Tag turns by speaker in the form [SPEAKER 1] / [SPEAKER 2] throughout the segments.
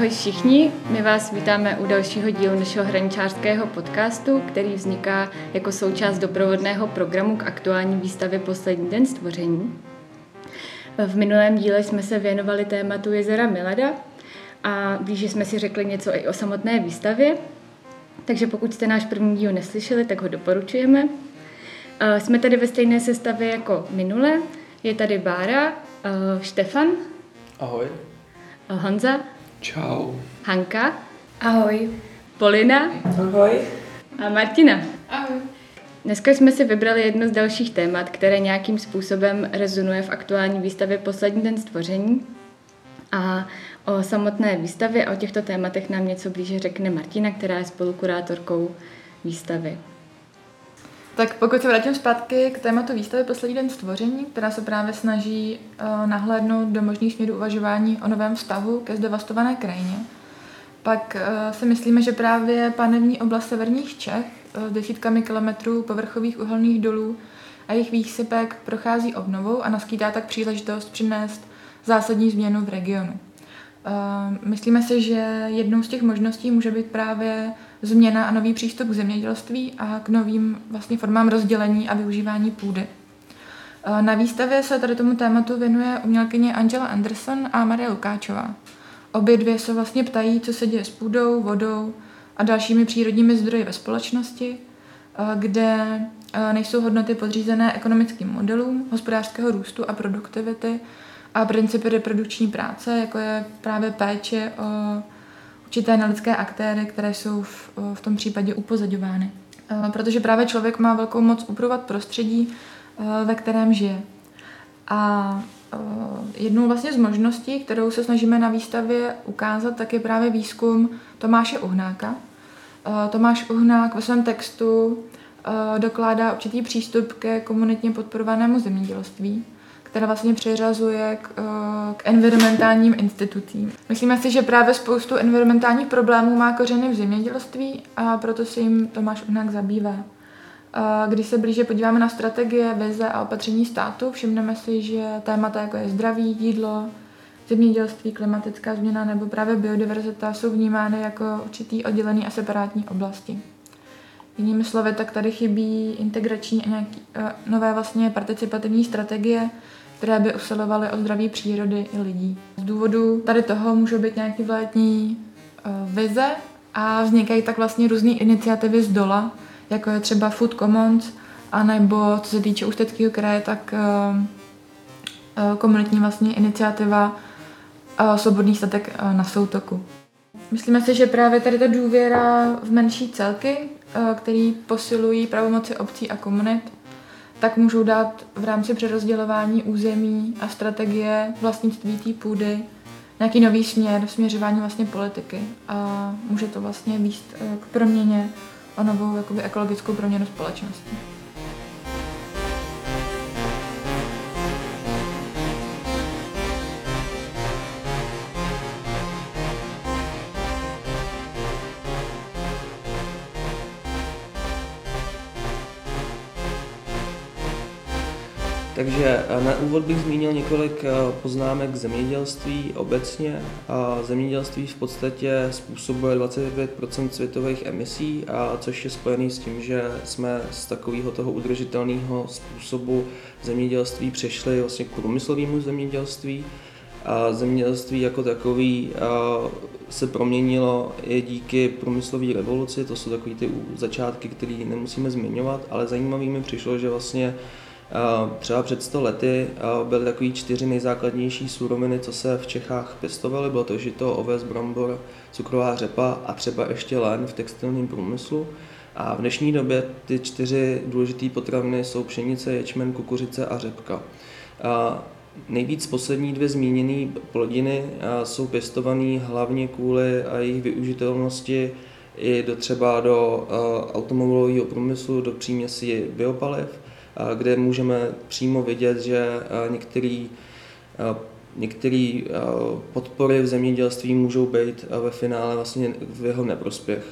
[SPEAKER 1] Ahoj všichni, my vás vítáme u dalšího dílu našeho hraničářského podcastu, který vzniká jako součást doprovodného programu k aktuální výstavě Poslední den stvoření. V minulém díle jsme se věnovali tématu jezera Milada a blíže jsme si řekli něco i o samotné výstavě, takže pokud jste náš první díl neslyšeli, tak ho doporučujeme. Jsme tady ve stejné sestavě jako minule. Je tady Bára, Štefan.
[SPEAKER 2] Ahoj.
[SPEAKER 1] Honza.
[SPEAKER 3] Čau.
[SPEAKER 1] Hanka.
[SPEAKER 4] Ahoj.
[SPEAKER 1] Polina.
[SPEAKER 4] Ahoj.
[SPEAKER 1] A Martina.
[SPEAKER 4] Ahoj.
[SPEAKER 1] Dneska jsme si vybrali jedno z dalších témat, které nějakým způsobem rezonuje v aktuální výstavě Poslední den stvoření. A o samotné výstavě a o těchto tématech nám něco blíže řekne Martina, která je spolukurátorkou výstavy.
[SPEAKER 4] Tak pokud se vrátím zpátky k tématu výstavy Poslední den stvoření, která se právě snaží uh, nahlédnout do možných směrů uvažování o novém vztahu ke zdevastované krajině, pak uh, si myslíme, že právě panevní oblast severních Čech uh, desítkami kilometrů povrchových uhelných dolů a jejich výsypek prochází obnovou a naskýtá tak příležitost přinést zásadní změnu v regionu. Myslíme si, že jednou z těch možností může být právě změna a nový přístup k zemědělství a k novým vlastně formám rozdělení a využívání půdy. Na výstavě se tady tomu tématu věnuje umělkyně Angela Anderson a Maria Lukáčová. Obě dvě se vlastně ptají, co se děje s půdou, vodou a dalšími přírodními zdroji ve společnosti, kde nejsou hodnoty podřízené ekonomickým modelům hospodářského růstu a produktivity a principy reprodukční práce, jako je právě péče o určité nelidské aktéry, které jsou v, v tom případě upozaďovány. Eh, protože právě člověk má velkou moc upravovat prostředí, eh, ve kterém žije. A eh, jednou vlastně z možností, kterou se snažíme na výstavě ukázat, tak je právě výzkum Tomáše Uhnáka. Tomáš Uhnák ve svém textu dokládá určitý přístup ke komunitně podporovanému zemědělství která vlastně přiřazuje k, eh, k environmentálním institucím. Myslíme si, že právě spoustu environmentálních problémů má kořeny v zemědělství a proto se jim Tomáš Unák zabývá. Když se blíže podíváme na strategie, vize a opatření státu, všimneme si, že témata jako je zdraví, jídlo, zemědělství, klimatická změna nebo právě biodiverzita jsou vnímány jako určitý oddělený a separátní oblasti. Jinými slovy, tak tady chybí integrační a nějaké uh, nové vlastně participativní strategie, které by usilovaly o zdraví přírody i lidí. Z důvodu tady toho můžou být nějaké vládní uh, vize a vznikají tak vlastně různé iniciativy z dola, jako je třeba Food Commons, anebo co se týče Ústeckého kraje, tak uh, uh, komunitní vlastně iniciativa Svobodný statek na soutoku. Myslíme si, že právě tady ta důvěra v menší celky, který posilují pravomoci obcí a komunit, tak můžou dát v rámci přerozdělování území a strategie vlastnictví té půdy nějaký nový směr, směřování vlastně politiky a může to vlastně výst eh, k proměně o novou jakoby, ekologickou proměnu společnosti.
[SPEAKER 2] Takže eh, na úvod bych zmínil několik eh, poznámek k zemědělství obecně. Zemědělství v podstatě způsobuje 25 světových emisí, což je spojený s tím, že jsme z takového toho udržitelného způsobu zemědělství přešli vlastně k průmyslovému zemědělství. A zemědělství jako takový se proměnilo i díky průmyslové revoluci, to jsou takové ty začátky, které nemusíme zmiňovat, ale zajímavý mi přišlo, že vlastně Třeba před 100 lety byly takové čtyři nejzákladnější suroviny, co se v Čechách pěstovaly. Bylo to žito, oves, brambor, cukrová řepa a třeba ještě len v textilním průmyslu. A v dnešní době ty čtyři důležité potraviny jsou pšenice, ječmen, kukuřice a řepka. A nejvíc poslední dvě zmíněné plodiny jsou pěstované hlavně kvůli jejich využitelnosti i do třeba do automobilového průmyslu, do příměsi biopaliv kde můžeme přímo vidět, že některý Některé podpory v zemědělství můžou být ve finále vlastně v jeho neprospěch.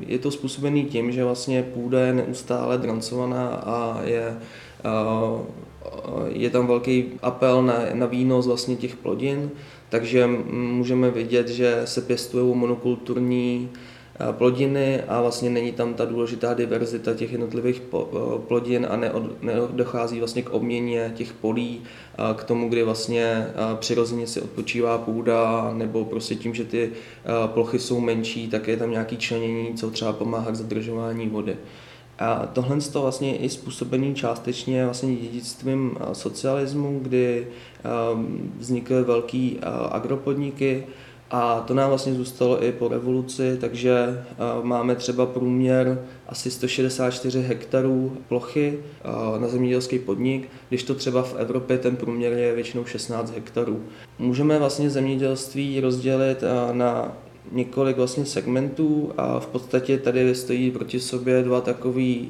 [SPEAKER 2] Je to způsobený tím, že vlastně půda je neustále drancovaná a je je tam velký apel na, na výnos vlastně těch plodin, takže můžeme vidět, že se pěstují monokulturní plodiny a vlastně není tam ta důležitá diverzita těch jednotlivých eh, plodin a nedochází vlastně k obměně těch polí, eh, k tomu, kdy vlastně přirozeně si odpočívá půda, nebo prostě tím, že ty plochy jsou menší, tak je tam nějaký členění, co třeba pomáhá k zadržování vody. A tohle to vlastně je i způsobený částečně vlastně dědictvím socialismu, kdy vznikly velký agropodniky, a to nám vlastně zůstalo i po revoluci, takže máme třeba průměr asi 164 hektarů plochy na zemědělský podnik, když to třeba v Evropě ten průměr je většinou 16 hektarů. Můžeme vlastně zemědělství rozdělit na několik vlastně segmentů a v podstatě tady stojí proti sobě dva takový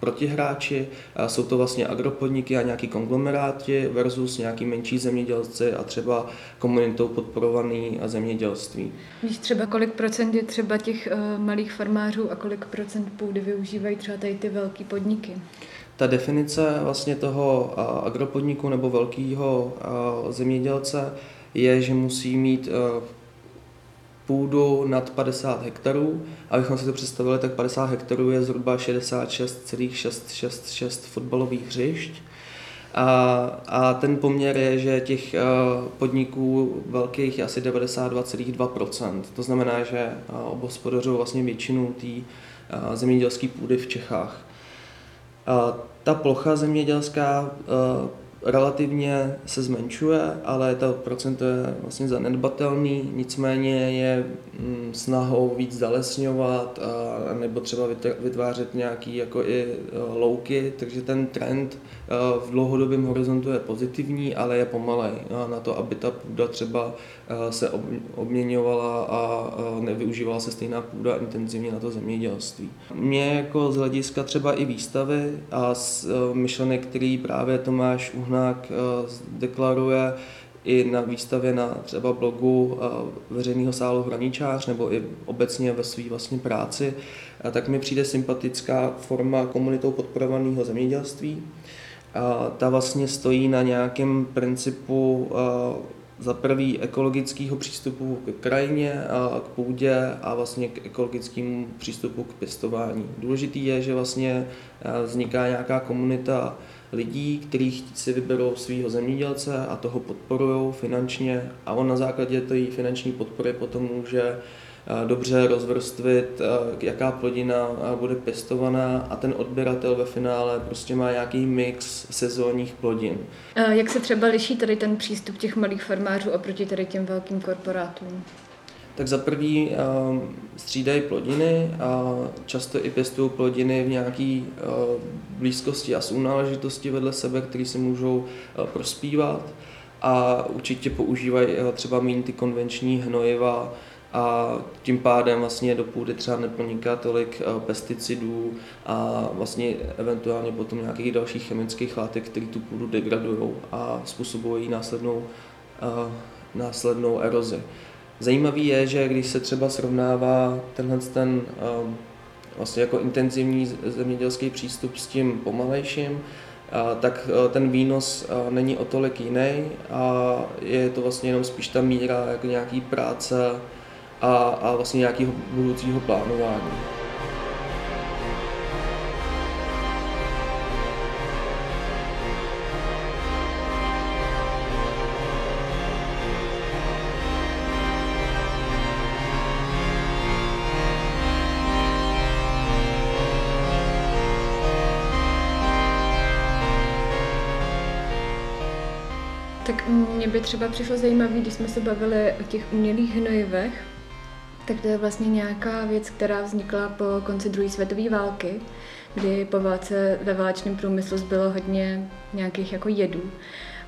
[SPEAKER 2] protihráči. Jsou to vlastně agropodniky a nějaký konglomeráti versus nějaký menší zemědělci a třeba komunitou podporovaný a zemědělství.
[SPEAKER 1] Víš třeba kolik procent je třeba těch malých farmářů a kolik procent půdy využívají třeba tady ty velké podniky?
[SPEAKER 2] Ta definice vlastně toho agropodniku nebo velkého zemědělce je, že musí mít půdu nad 50 hektarů. Abychom si to představili, tak 50 hektarů je zhruba 66,666 fotbalových hřišť. A, a ten poměr je, že těch uh, podniků velkých je asi 92,2%. To znamená, že uh, obospodařují vlastně většinu té uh, zemědělské půdy v Čechách. Ta plocha zemědělská relativně se zmenšuje, ale to procento je vlastně zanedbatelný, nicméně je mm, snahou víc zalesňovat a, nebo třeba vytvářet nějaký jako i e, louky, takže ten trend e, v dlouhodobém horizontu je pozitivní, ale je pomalej na to, aby ta půda třeba e, se obměňovala a nevyužívala se stejná půda intenzivně na to zemědělství. Mě jako z hlediska třeba i výstavy a myšlenek, který právě Tomáš Uhna Bohnák eh, deklaruje i na výstavě na třeba blogu eh, veřejného sálu Hraničář nebo i obecně ve své vlastní práci, eh, tak mi přijde sympatická forma komunitou podporovaného zemědělství. Ta vlastně stojí na nějakém principu za prvý ekologického přístupu k krajině a k půdě a vlastně k ekologickému přístupu k pěstování. Důležitý je, že vlastně vzniká nějaká komunita lidí, kteří si vyberou svého zemědělce a toho podporují finančně a on na základě té finanční podpory potom může eh, dobře rozvrstvit, eh, jaká plodina eh, bude pěstovaná a ten odběratel ve finále prostě má nějaký mix sezónních plodin.
[SPEAKER 1] Jak se třeba liší tady ten přístup těch malých farmářů oproti tady těm velkým korporátům?
[SPEAKER 2] Tak za prvý uh, střídají plodiny a často i pěstují plodiny v nějaké uh, blízkosti a sounáležitosti vedle sebe, které si můžou uh, prospívat a určitě používají uh, třeba méně ty konvenční hnojiva a tím pádem vlastně do půdy třeba neproniká tolik uh, pesticidů a vlastně eventuálně potom nějakých dalších chemických látek, které tu půdu degradují a způsobují následnou, následnou erozi. Zajímavý je, že když se třeba srovnává tenhle ten um, vlastně jako intenzivní zemědělský přístup s tím pomalejším, tak uh, ten výnos uh, není o tolik jiný a je to vlastně jenom spíš ta míra jako nějaký práce a, a vlastně nějakého budoucího plánování.
[SPEAKER 1] Mně by třeba přišlo zajímavé, když jsme se bavili o těch umělých hnojivech, tak to je vlastně nějaká věc, která vznikla po konci druhé světové války, kdy po válce ve válečném průmyslu zbylo hodně nějakých jako jedů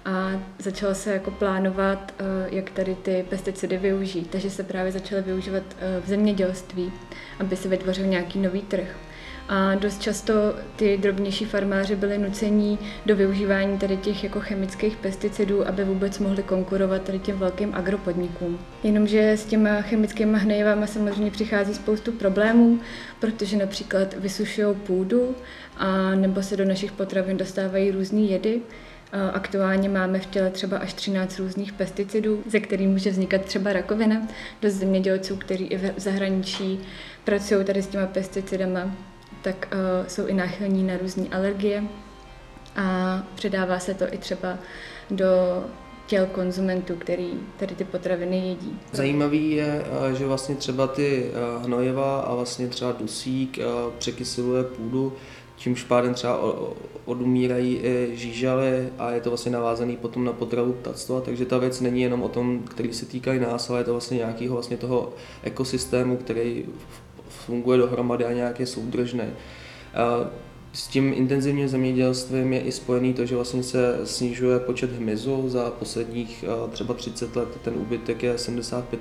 [SPEAKER 1] a začalo se jako plánovat, eh, jak tady ty pesticidy využít. Takže se právě začaly využívat eh, v zemědělství, aby se vytvořil nějaký nový trh. A dost často ty drobnější farmáři byli nuceni do využívání tady těch jako chemických pesticidů, aby vůbec mohli konkurovat tady těm velkým agropodnikům. Jenomže s těma chemickými hnojivami samozřejmě přichází spoustu problémů, protože například vysušují půdu a nebo se do našich potravin dostávají různé jedy, Aktuálně máme v těle třeba až 13 různých pesticidů, ze kterých může vznikat třeba rakovina. Dost zemědělců, kteří i v zahraničí pracují tady s těma pesticidama, tak uh, jsou i náchylní na různé alergie a předává se to i třeba do těl konzumentů, který tady ty potraviny jedí.
[SPEAKER 2] Zajímavý je, že vlastně třeba ty hnojiva a vlastně třeba dusík překysiluje půdu, čímž pádem třeba odumírají i žížaly a je to vlastně navázaný potom na potravu ptactva, takže ta věc není jenom o tom, který se týkají nás, ale je to vlastně nějakého vlastně toho ekosystému, který funguje dohromady a nějak je soudržný. S tím intenzivním zemědělstvím je i spojený to, že vlastně se snižuje počet hmyzu za posledních třeba 30 let, ten úbytek je 75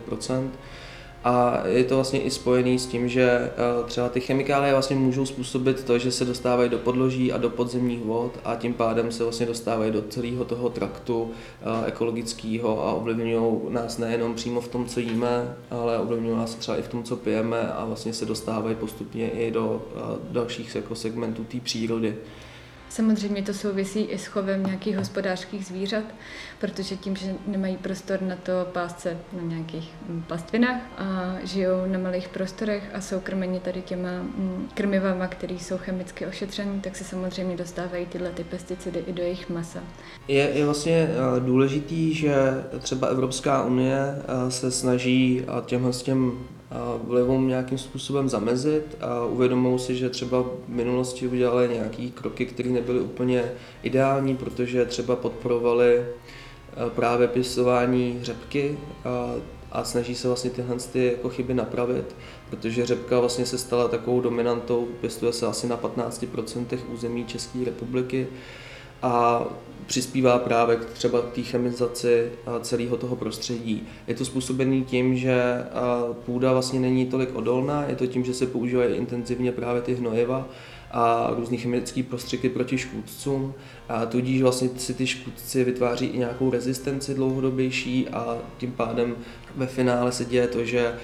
[SPEAKER 2] a je to vlastně i spojený s tím, že eh, třeba ty chemikálie vlastně můžou způsobit to, že se dostávají do podloží a do podzemních vod a tím pádem se vlastně dostávají do celého toho traktu eh, ekologického a ovlivňují nás nejenom přímo v tom, co jíme, ale ovlivňují nás třeba i v tom, co pijeme a vlastně se dostávají postupně i do eh, dalších jako segmentů té přírody.
[SPEAKER 1] Samozřejmě to souvisí i s chovem nějakých hospodářských zvířat, protože tím, že nemají prostor na to pásce na nějakých mm, pastvinách a žijou na malých prostorech a jsou krmeni tady těma mm, krmivama, které jsou chemicky ošetřené, tak se samozřejmě dostávají tyhle ty pesticidy i do jejich masa.
[SPEAKER 2] Je, je vlastně eh, důležitý, že třeba Evropská unie eh, se snaží těmhle s těm vlivům nějakým způsobem zamezit a uvědomují si, že třeba v minulosti udělali nějaké kroky, které nebyly úplně ideální, protože třeba podporovali právě pěstování řepky a, a snaží se vlastně tyhle ty jako chyby napravit, protože řepka vlastně se stala takovou dominantou, pěstuje se asi na 15% území České republiky a přispívá právě k třeba té chemizaci celého toho prostředí. Je to způsobený tím, že půda vlastně není tolik odolná, je to tím, že se používají intenzivně právě ty hnojiva a různý chemické prostředky proti škůdcům. A tudíž vlastně si ty škůdci vytváří i nějakou rezistenci dlouhodobější a tím pádem ve finále se děje to, že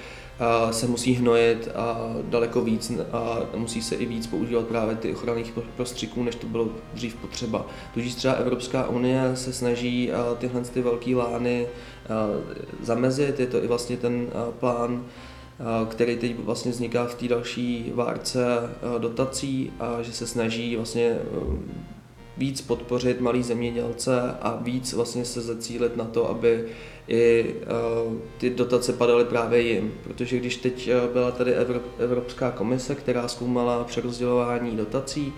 [SPEAKER 2] se musí hnojit a daleko víc a musí se i víc používat právě ty ochranných prostředků, než to bylo dřív potřeba. Tudíž třeba Evropská unie se snaží tyhle ty velké lány zamezit, je to i vlastně ten plán, který teď vlastně vzniká v té další várce dotací a že se snaží vlastně víc podpořit malý zemědělce a víc vlastně se zacílit na to, aby i ty dotace padaly právě jim. Protože když teď byla tady Evropská komise, která zkoumala přerozdělování dotací,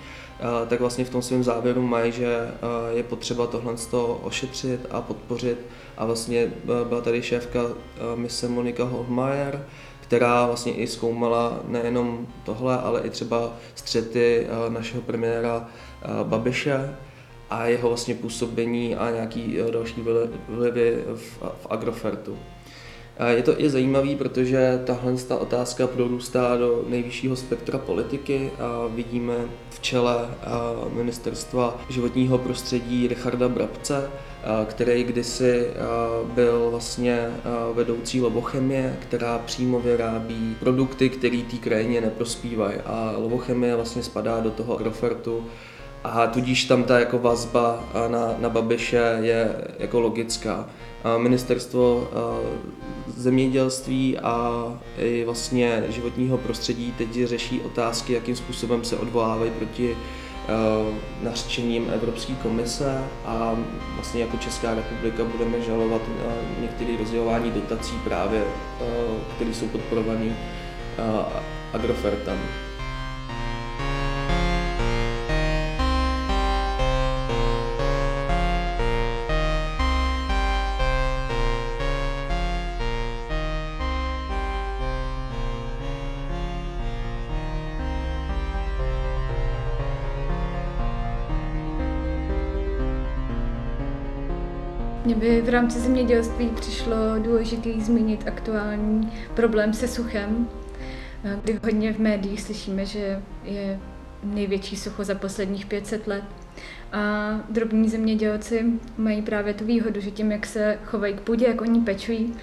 [SPEAKER 2] tak vlastně v tom svém závěru mají, že je potřeba tohle ošetřit a podpořit. A vlastně byla tady šéfka mise Monika Holmeier, která vlastně i zkoumala nejenom tohle, ale i třeba střety našeho premiéra Babiše a jeho vlastně působení a nějaký e, další vlivy v, v Agrofertu. Je to i zajímavé, protože tahle ta otázka prorůstá do nejvyššího spektra politiky a vidíme v čele ministerstva životního prostředí Richarda Brabce, který kdysi byl vlastně vedoucí lobochemie, která přímo vyrábí produkty, které té krajině neprospívají. A lobochemie vlastně spadá do toho agrofertu, a tudíž tam ta jako vazba na, na Babiše je jako logická. Ministerstvo zemědělství a i vlastně životního prostředí teď řeší otázky, jakým způsobem se odvolávají proti nařčením Evropské komise a vlastně jako Česká republika budeme žalovat některé rozdělování dotací právě, které jsou podporované Agrofertem.
[SPEAKER 1] V rámci zemědělství přišlo důležitý zmínit aktuální problém se suchem, kdy hodně v médiích slyšíme, že je největší sucho za posledních 500 let. A drobní zemědělci mají právě tu výhodu, že tím, jak se chovají k půdě, jak oni pečují,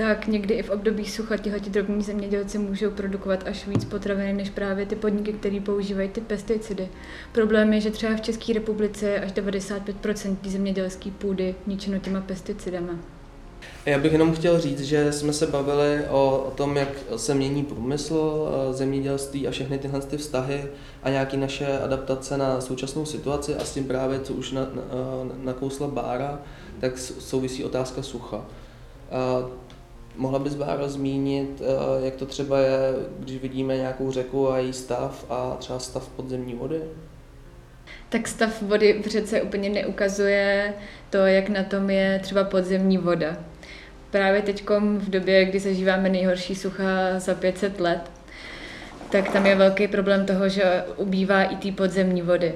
[SPEAKER 1] tak někdy i v období sucha tihleti drobní zemědělci můžou produkovat až víc potraviny než právě ty podniky, které používají ty pesticidy. Problém je, že třeba v České republice je až 95% zemědělské půdy ničeno těma pesticidama.
[SPEAKER 2] Já bych jenom chtěl říct, že jsme se bavili o, o tom, jak se mění průmysl, eh, zemědělství a všechny tyhle ty vztahy a nějaké naše adaptace na současnou situaci a s tím právě, co už na, na, nakousla Bára, tak souvisí otázka sucha. A mohla bys Bára zmínit, eh, jak to třeba je, když vidíme nějakou řeku a její stav a třeba stav podzemní vody?
[SPEAKER 1] Tak stav vody v řece úplně neukazuje to, jak na tom je třeba podzemní voda právě teď v době, kdy zažíváme nejhorší sucha za 500 let, tak tam je velký problém toho, že ubývá i té podzemní vody.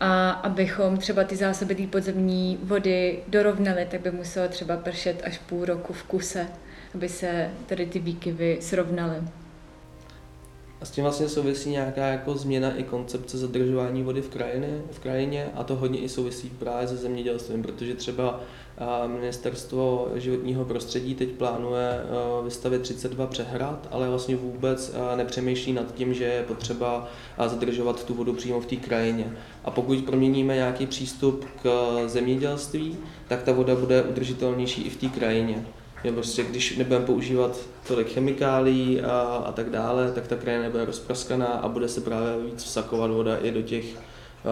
[SPEAKER 1] A abychom třeba ty zásoby té podzemní vody dorovnali, tak by muselo třeba pršet až půl roku v kuse, aby se tady ty výkyvy srovnaly.
[SPEAKER 2] A s tím vlastně souvisí nějaká jako změna i koncepce zadržování vody v krajině, v krajině a to hodně i souvisí právě se zemědělstvím, protože třeba ministerstvo životního prostředí teď plánuje vystavit 32 přehrad, ale vlastně vůbec nepřemýšlí nad tím, že je potřeba zadržovat tu vodu přímo v té krajině. A pokud proměníme nějaký přístup k zemědělství, tak ta voda bude udržitelnější i v té krajině že prostě když nebudeme používat tolik chemikálí a, a tak dále, tak ta krajina nebude rozpraskaná a bude se právě víc vsakovat voda i do těch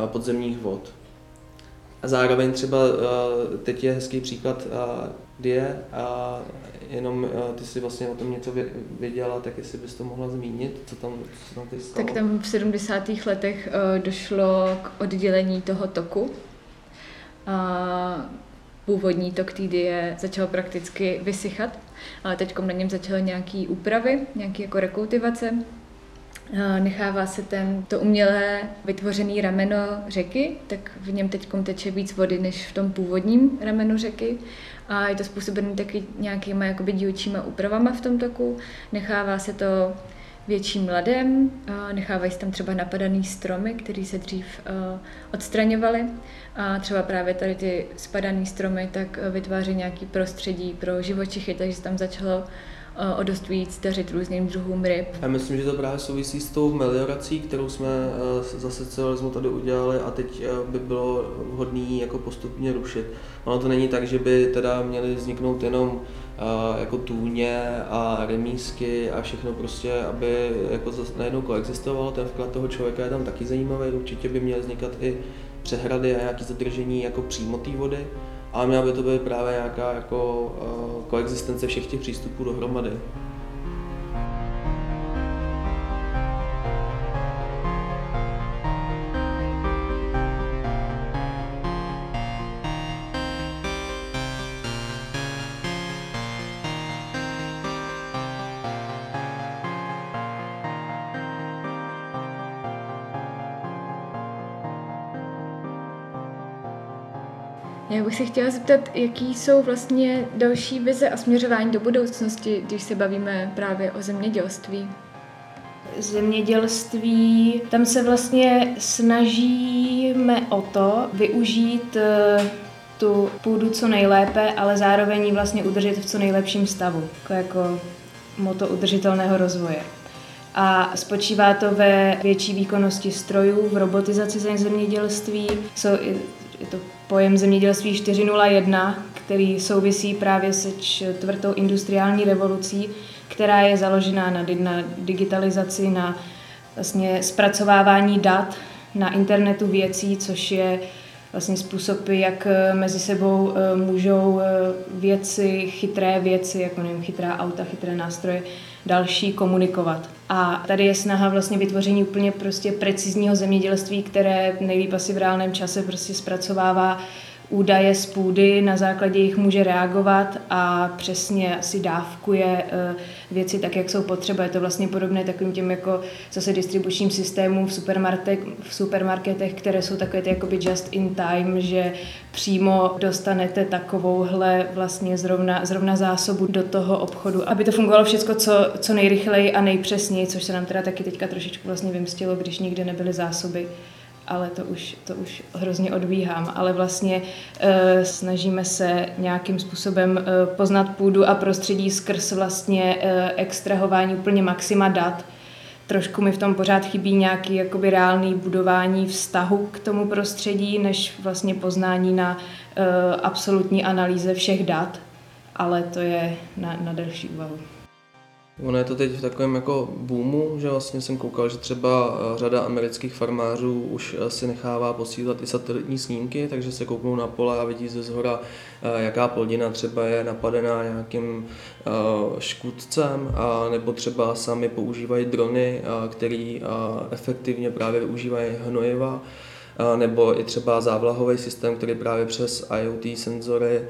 [SPEAKER 2] podzemních vod. A zároveň třeba teď je hezký příklad Die a jenom ty si vlastně o tom něco věděla, tak jestli bys to mohla zmínit, co tam, co tam ty
[SPEAKER 1] stalo? Tak tam v 70. letech došlo k oddělení toho toku. A původní tok die začal prakticky vysychat, ale teď na něm začaly nějaké úpravy, nějaké jako rekultivace. Nechává se ten, to umělé vytvořené rameno řeky, tak v něm teď teče víc vody než v tom původním ramenu řeky a je to způsobené taky nějakýma jakoby dílčíma úpravama v tom toku. Nechává se to větším ledem, nechávají se tam třeba napadaný stromy, které se dřív odstraňovaly. A třeba právě tady ty spadané stromy tak vytváří nějaký prostředí pro živočichy, takže se tam začalo o dost víc dařit různým druhům ryb.
[SPEAKER 2] Já myslím, že to právě souvisí s tou meliorací, kterou jsme za socialismu tady udělali a teď by bylo vhodné jako postupně rušit. Ono to není tak, že by teda měly vzniknout jenom jako tůně a remísky a všechno prostě, aby jako najednou koexistovalo. Ten vklad toho člověka je tam taky zajímavý, určitě by měly vznikat i přehrady a nějaké zadržení jako přímo té vody, ale měla by to být právě nějaká jako uh, koexistence všech těch přístupů dohromady.
[SPEAKER 1] Já bych se chtěla zeptat, jaký jsou vlastně další vize a směřování do budoucnosti, když se bavíme právě o zemědělství?
[SPEAKER 3] Zemědělství, tam se vlastně snažíme o to využít eh, tu půdu co nejlépe, ale zároveň vlastně udržet v co nejlepším stavu, jako, jako moto udržitelného rozvoje. A spočívá to ve větší výkonnosti strojů, v robotizaci zemědělství, jsou, je to pojem zemědělství 4.0.1, který souvisí právě se čtvrtou industriální revolucí, která je založená na, digitalizaci, na vlastně zpracovávání dat, na internetu věcí, což je vlastně způsoby, jak eh, mezi sebou eh, můžou eh, věci, chytré věci, jako nevím, chytrá auta, chytré nástroje, další komunikovat. A tady je snaha vlastně vytvoření úplně prostě precizního zemědělství, které nejlíp asi v reálném čase prostě zpracovává údaje z půdy, na základě jich může reagovat a přesně si dávkuje eh, věci tak, jak jsou potřeba. Je to vlastně podobné takovým těm jako zase distribučním systémům v, v supermarketech, které jsou takové ty jakoby just in time, že přímo dostanete takovouhle vlastně zrovna, zrovna zásobu do toho obchodu, aby to fungovalo všechno co, co nejrychleji a nejpřesněji, což se nám teda taky teďka trošičku vlastně vymstilo, když nikde nebyly zásoby ale to už, to už hrozně odvíhám. Ale vlastně e, snažíme se nějakým způsobem e, poznat půdu a prostředí skrz vlastně e, extrahování úplně maxima dat. Trošku mi v tom pořád chybí nějaký jakoby reálný budování vztahu k tomu prostředí, než vlastně poznání na e, absolutní analýze všech dat, ale to je na, na delší úvahu.
[SPEAKER 2] Ono je to teď v takovém jako boomu, že vlastně jsem koukal, že třeba eh, řada amerických farmářů už eh, si nechává posílat i satelitní snímky, takže se kouknou na pole a vidí ze zhora, eh, jaká plodina třeba je napadená nějakým škůdcem, nebo třeba sami používají drony, který efektivně právě využívají hnojiva nebo i třeba závlahový systém, který právě přes IoT senzory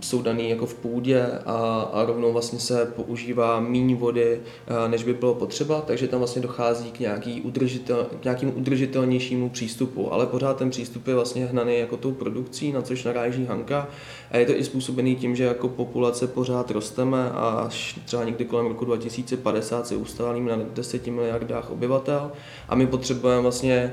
[SPEAKER 2] jsou daný jako v půdě a, a rovnou vlastně se používá méně vody, než by bylo potřeba, takže tam vlastně dochází k, nějaký udržitel, k nějakému udržitelnějšímu přístupu, ale pořád ten přístup je vlastně hnaný jako tou produkcí, na což naráží Hanka. A je to i způsobený tím, že jako populace pořád rosteme a až třeba někdy kolem roku 2050 se ustálíme na 10 miliardách obyvatel. A my potřebujeme vlastně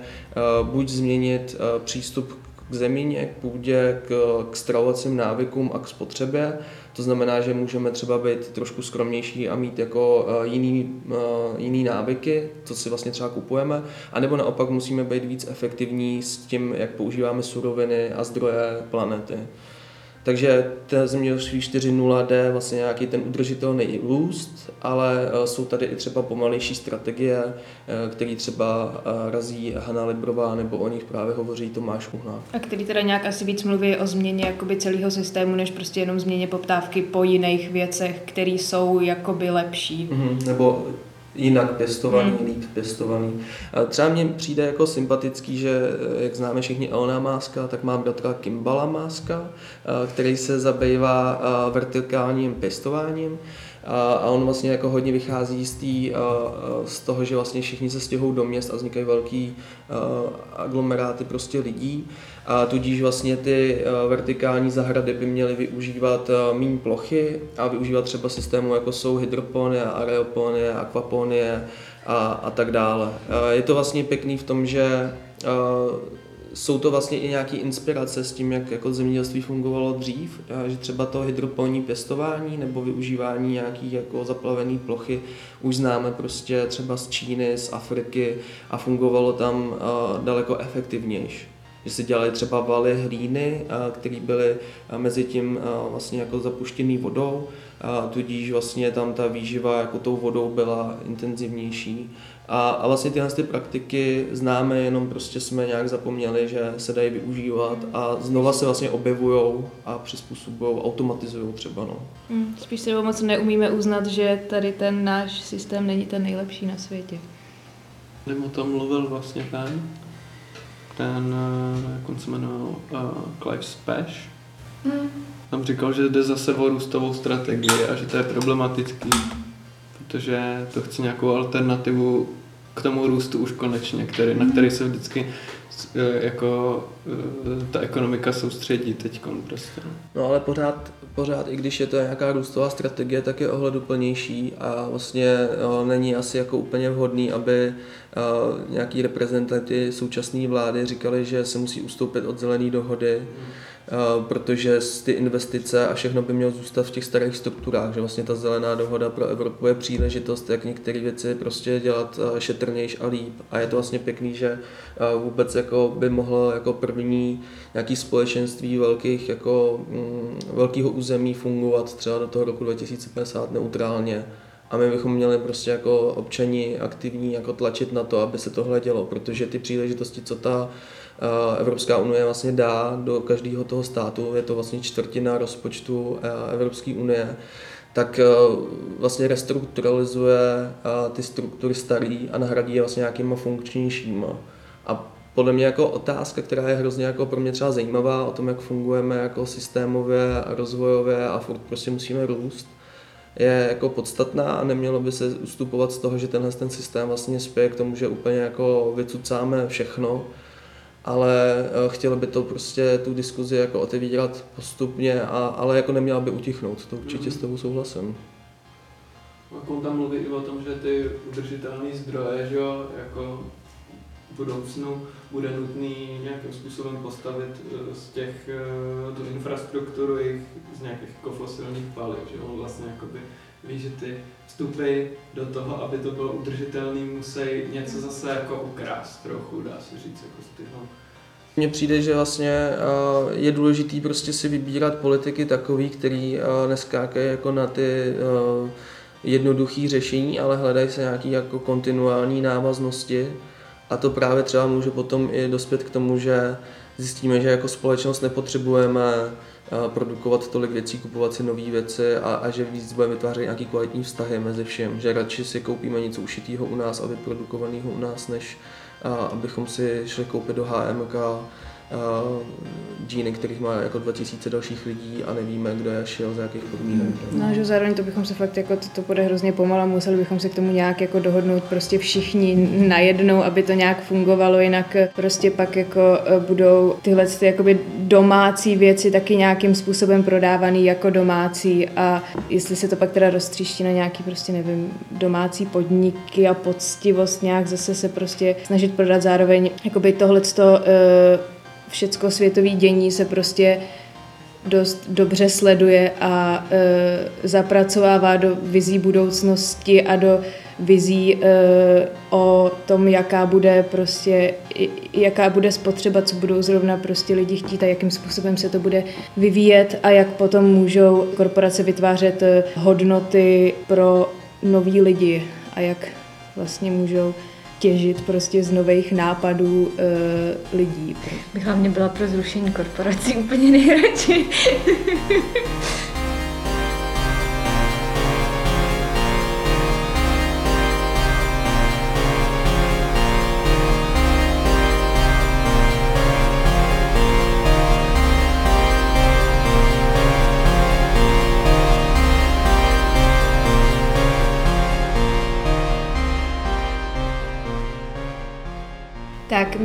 [SPEAKER 2] buď změnit eh, přístup k zemině, k půdě, k, k stravovacím návykům a k spotřebě. To znamená, že můžeme třeba být trošku skromnější a mít jako eh, jiný, eh, jiný návyky, co si vlastně třeba kupujeme, a nebo naopak musíme být víc efektivní s tím, jak používáme suroviny a zdroje planety. Takže ten zemědělství 4.0 jde vlastně nějaký ten udržitelný růst, ale e, jsou tady i třeba pomalejší strategie, e, který třeba e, razí Hanna Librová nebo o nich právě hovoří Tomáš Uhnák.
[SPEAKER 3] A který teda nějak asi víc mluví o změně jakoby celého systému, než prostě jenom změně poptávky po jiných věcech, které jsou jakoby lepší.
[SPEAKER 2] Mm-hmm, nebo jinak pěstovaný, hmm. líp pěstovaný. A třeba mně přijde jako sympatický, že eh, jak známe všichni Elona Máska, tak má bratra Kimbala Máska, eh, který se zabývá eh, vertikálním pěstováním a on vlastně jako hodně vychází z, tý, z toho, že vlastně všichni se stěhují do měst a vznikají velký aglomeráty prostě lidí a tudíž vlastně ty vertikální zahrady by měly využívat méně plochy a využívat třeba systému jako jsou hydroponie, areoponie, akvaponie a, a tak dále. Je to vlastně pěkný v tom, že jsou to vlastně i nějaké inspirace s tím, jak jako zemědělství fungovalo dřív, že třeba to hydroponní pěstování nebo využívání nějaký jako zaplavené plochy už známe prostě třeba z Číny, z Afriky a fungovalo tam daleko efektivnější že si dělali třeba valy hlíny, které byly mezi tím vlastně jako zapuštěný vodou, tudíž vlastně tam ta výživa jako tou vodou byla intenzivnější. A, a vlastně tyhle ty praktiky známe, jenom prostě jsme nějak zapomněli, že se dají využívat a znova se vlastně objevují a přizpůsobují, automatizují třeba. No.
[SPEAKER 3] Hmm, spíš se moc neumíme uznat, že tady ten náš systém není ten nejlepší na světě.
[SPEAKER 5] Nebo tam mluvil vlastně ten, ten, eh, jak on se jmenoval, uh, Clive Spash. Hmm. Tam říkal, že jde zase o růstovou strategii a že to je problematický, protože to chce nějakou alternativu k tomu růstu už konečně, který, na který se vždycky jako ta ekonomika soustředí teď prostě.
[SPEAKER 2] No ale pořád, pořád, i když je to nějaká růstová strategie, tak je ohleduplnější a vlastně jo, není asi jako úplně vhodný, aby nějaký reprezentanty současné vlády říkali, že se musí ustoupit od zelené dohody, protože ty investice a všechno by mělo zůstat v těch starých strukturách, že vlastně ta zelená dohoda pro Evropu je příležitost, jak některé věci prostě dělat šetrnějš a líp. A je to vlastně pěkný, že vůbec jako by mohlo jako první nějaký společenství velkých jako mm, velkého území fungovat třeba do toho roku 2050 neutrálně a my bychom měli prostě jako občani aktivní jako tlačit na to, aby se tohle dělo, protože ty příležitosti, co ta eh, Evropská unie vlastně dá do každého toho státu, je to vlastně čtvrtina rozpočtu eh, Evropské unie, tak eh, vlastně restrukturalizuje ty struktury starý a nahradí je vlastně nějakýma funkčnějšíma. A podle mě jako otázka, která je hrozně jako pro mě třeba zajímavá o tom, jak fungujeme jako systémově a rozvojově a furt prostě musíme růst, je jako podstatná a nemělo by se ustupovat z toho, že tenhle ten systém vlastně spěje k tomu, že úplně jako vycucáme všechno, ale eh, chtělo by to prostě tu diskuzi jako otevírat postupně, a, ale jako neměla by utichnout, to určitě mm-hmm. s tebou souhlasím.
[SPEAKER 5] Jako tam mluví i o tom, že ty udržitelné zdroje, že jo, jako budoucnu bude nutný nějakým způsobem postavit eh, z těch, eh, tu infrastrukturu jich z nějakých jako fosilních paliv, že on vlastně jakoby ví, že ty vstupy do toho, aby to bylo udržitelné, musí něco zase jako ukrást trochu, dá se říct, jako z tyho.
[SPEAKER 2] Mně přijde, že vlastně je důležitý prostě si vybírat politiky takový, který neskákají jako na ty jednoduché řešení, ale hledají se nějaké jako kontinuální návaznosti a to právě třeba může potom i dospět k tomu, že zjistíme, že jako společnost nepotřebujeme produkovat tolik věcí, kupovat si nové věci a, a že víc budeme vytvářet nějaký kvalitní vztahy mezi všem, že radši si koupíme něco ušitého u nás a vyprodukovaného u nás, než a, abychom si šli koupit do HMK džíny, kterých má jako 2000 dalších lidí a nevíme, kdo je šel, za jakých podmínek.
[SPEAKER 3] No, že zároveň to bychom se fakt jako, to, to bude hrozně pomalu, museli bychom se k tomu nějak jako dohodnout prostě všichni najednou, aby to nějak fungovalo, jinak prostě pak jako e, budou tyhle ty jakoby domácí věci taky nějakým způsobem prodávaný jako domácí a jestli se to pak teda roztříští na nějaký prostě nevím, domácí podniky a poctivost nějak zase se prostě snažit prodat zároveň jakoby tohleto uh, všecko světové dění se prostě dost dobře sleduje a e, zapracovává do vizí budoucnosti a do vizí e, o tom, jaká bude prostě, jaká bude spotřeba, co budou zrovna prostě lidi chtít a jakým způsobem se to bude vyvíjet a jak potom můžou korporace vytvářet e, hodnoty pro nový lidi a jak vlastně můžou těžit prostě z nových nápadů uh, lidí.
[SPEAKER 1] Bych hlavně byla pro zrušení korporací úplně nejradši.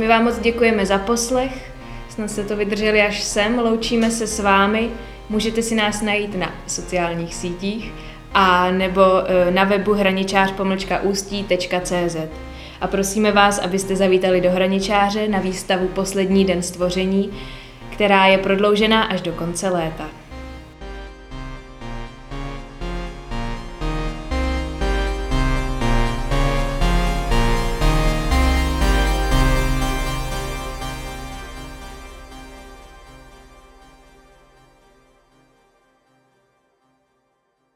[SPEAKER 3] vám moc děkujeme za poslech, snad jste to vydrželi až sem, loučíme se s vámi, můžete si nás najít na sociálních sítích a nebo e, na webu hraničář-ústí.cz a prosíme vás, abyste zavítali do Hraničáře na výstavu Poslední den stvoření, která je prodloužená až do konce léta.